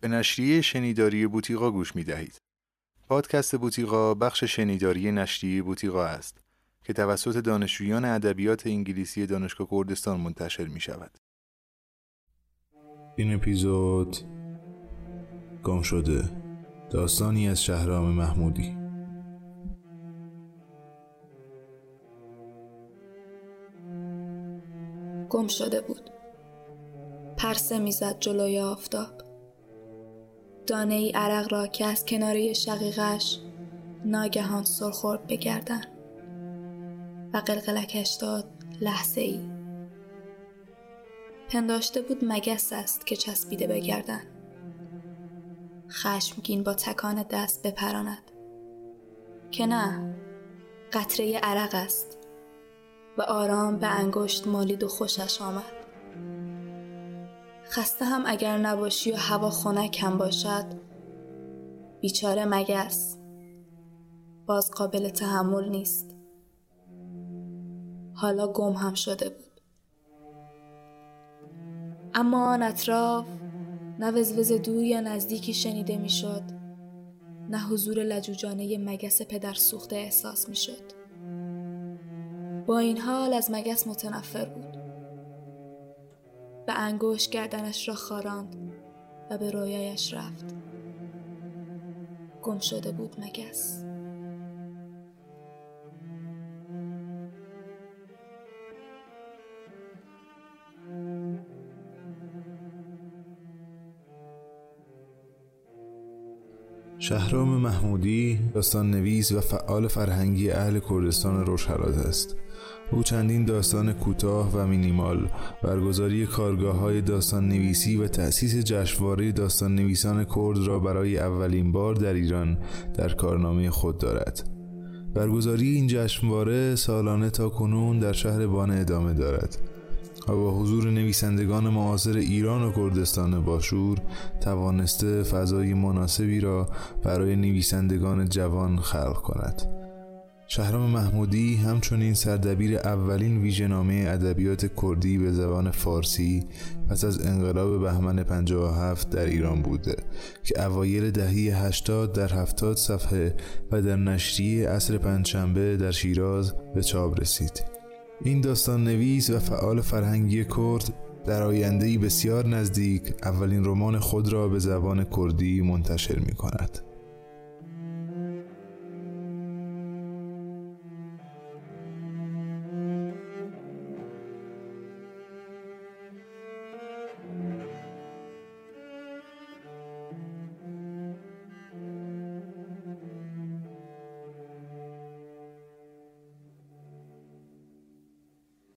به نشریه شنیداری بوتیقا گوش می دهید. پادکست بوتیقا بخش شنیداری نشریه بوتیقا است که توسط دانشجویان ادبیات انگلیسی دانشگاه کردستان منتشر می شود. این اپیزود گم شده داستانی از شهرام محمودی گم شده بود پرسه می‌زد جلوی آفتاب دانه ای عرق را که از کناره شقیقش ناگهان سرخورد بگردن و قلقلکش داد لحظه ای پنداشته بود مگس است که چسبیده بگردن. خشمگین با تکان دست بپراند. که نه قطره عرق است و آرام به انگشت مالید و خوشش آمد. خسته هم اگر نباشی و هوا خنک هم باشد بیچاره مگس. باز قابل تحمل نیست. حالا گم هم شده بود. اما آن اطراف نه وزوز دور یا نزدیکی شنیده می‌شد نه حضور لجوجانه مگس پدر سوخته احساس می‌شد. با این حال از مگس متنفر بود. به انگوش گردنش را خاراند و به رویایش رفت. گم شده بود مگس. شهرام محمودی داستان نویس و فعال فرهنگی اهل کردستان روشهرات است. او چندین داستان کوتاه و مینیمال برگزاری کارگاه های داستان نویسی و تأسیس جشنواره داستان نویسان کرد را برای اولین بار در ایران در کارنامه خود دارد. برگزاری این جشنواره سالانه تا کنون در شهر بانه ادامه دارد و با حضور نویسندگان معاصر ایران و کردستان باشور توانسته فضای مناسبی را برای نویسندگان جوان خلق کند. شهرام محمودی همچنین سردبیر اولین ویژهنامه ادبیات کردی به زبان فارسی پس از انقلاب بهمن 57 در ایران بوده که اوایل دهه 80 در 70 صفحه و در نشریه اصر پنجشنبه در شیراز به چاپ رسید این داستان نویس و فعال فرهنگی کرد در آیندهی بسیار نزدیک اولین رمان خود را به زبان کردی منتشر می کند.